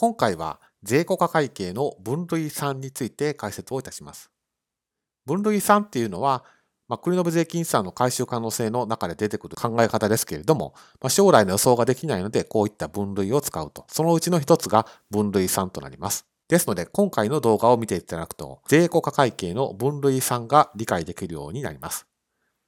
今回は税効果会計の分類3について解説をいたします。分類3っていうのは、まあ、国の税金資産の回収可能性の中で出てくる考え方ですけれども、まあ、将来の予想ができないので、こういった分類を使うと。そのうちの一つが分類3となります。ですので、今回の動画を見ていただくと、税効果会計の分類3が理解できるようになります。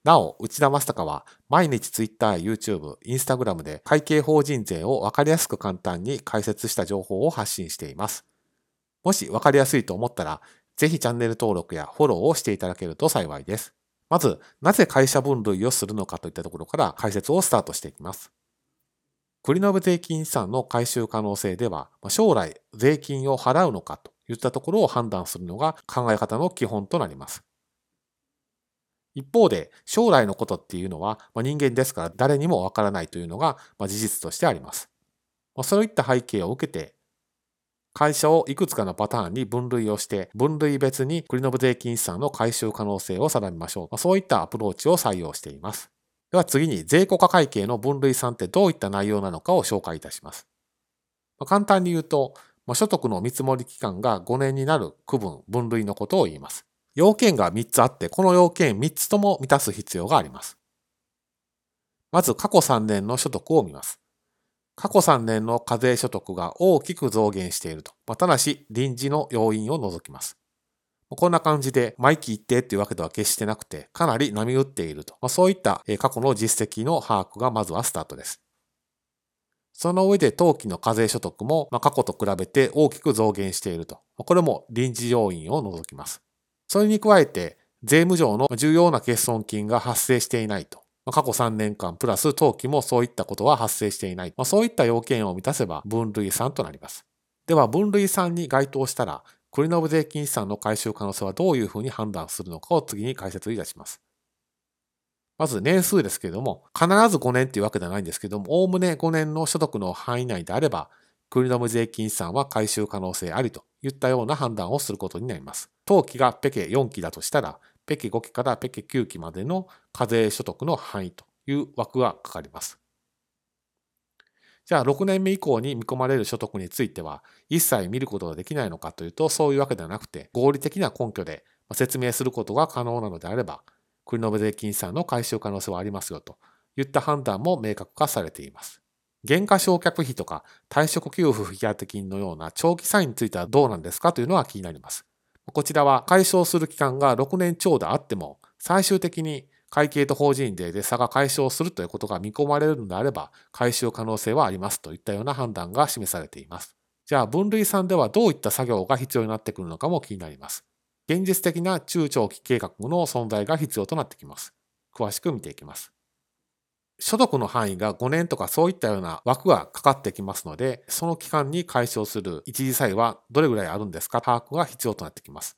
なお、内田正孝は毎日 Twitter、YouTube、Instagram で会計法人税をわかりやすく簡単に解説した情報を発信しています。もしわかりやすいと思ったら、ぜひチャンネル登録やフォローをしていただけると幸いです。まず、なぜ会社分類をするのかといったところから解説をスタートしていきます。繰延税金資産の回収可能性では、将来税金を払うのかといったところを判断するのが考え方の基本となります。一方で、将来のことっていうのは人間ですから誰にもわからないというのが事実としてあります。そういった背景を受けて、会社をいくつかのパターンに分類をして、分類別に繰延税金資産の回収可能性を定めましょう。そういったアプローチを採用しています。では次に、税効果会計の分類算ってどういった内容なのかを紹介いたします。簡単に言うと、所得の見積もり期間が5年になる区分、分類のことを言います。要件が3つあって、この要件3つとも満たす必要があります。まず、過去3年の所得を見ます。過去3年の課税所得が大きく増減していると。まあ、ただし、臨時の要因を除きます。こんな感じで、毎期一定っていうわけでは決してなくて、かなり波打っていると。まあ、そういった過去の実績の把握がまずはスタートです。その上で当期の課税所得も過去と比べて大きく増減していると。これも臨時要因を除きます。それに加えて、税務上の重要な欠損金が発生していないと。過去3年間プラス当期もそういったことは発生していない。そういった要件を満たせば分類3となります。では分類3に該当したら、繰延税金資産の回収可能性はどういうふうに判断するのかを次に解説いたします。まず年数ですけれども、必ず5年っていうわけではないんですけども、おおむね5年の所得の範囲内であれば、繰延税金資産は回収可能性ありといったような判断をすることになります。当期がペケ4期だとしたら、ペケ5期からペケ9期までの課税所得の範囲という枠がかかります。じゃあ6年目以降に見込まれる所得については一切見ることができないのかというとそういうわけではなくて合理的な根拠で説明することが可能なのであれば繰延税金資産の回収可能性はありますよといった判断も明確化されています。減価償却費とか退職給付費当金のような長期債についてはどうなんですかというのは気になります。こちらは解消する期間が6年超であっても、最終的に会計と法人税で差が解消するということが見込まれるのであれば、回収可能性はありますといったような判断が示されています。じゃあ分類3ではどういった作業が必要になってくるのかも気になります。現実的な中長期計画の存在が必要となってきます。詳しく見ていきます。所得の範囲が5年とかそういったような枠がかかってきますので、その期間に解消する一時差異はどれぐらいあるんですか？把握が必要となってきます。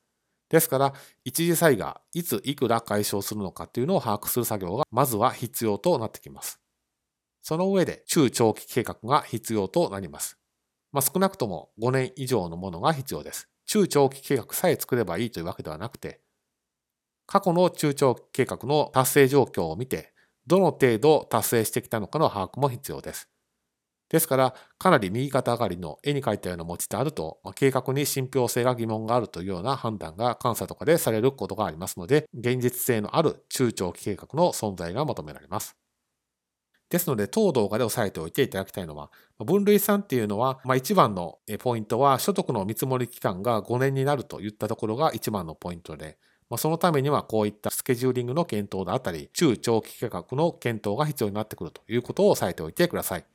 ですから、一時差異がいついくら解消するのかというのを把握する作業がまずは必要となってきます。その上で中長期計画が必要となります。まあ、少なくとも5年以上のものが必要です。中長期計画さえ作ればいいというわけではなくて、過去の中長期計画の達成状況を見て、どの程度達成してきたのかの把握も必要です。ですから、かなり右肩上がりの絵に描いたような持ち手あると、計画に信憑性が疑問があるというような判断が監査とかでされることがありますので、現実性のある中長期計画の存在が求められます。ですので、当動画で押さえておいていただきたいのは、分類3っていうのは、まあ、一番のポイントは、所得の見積もり期間が5年になるといったところが一番のポイントで、まあ、そのためにはこういったスケジューリングの検討であったり、中長期計画の検討が必要になってくるということを押さえておいてください。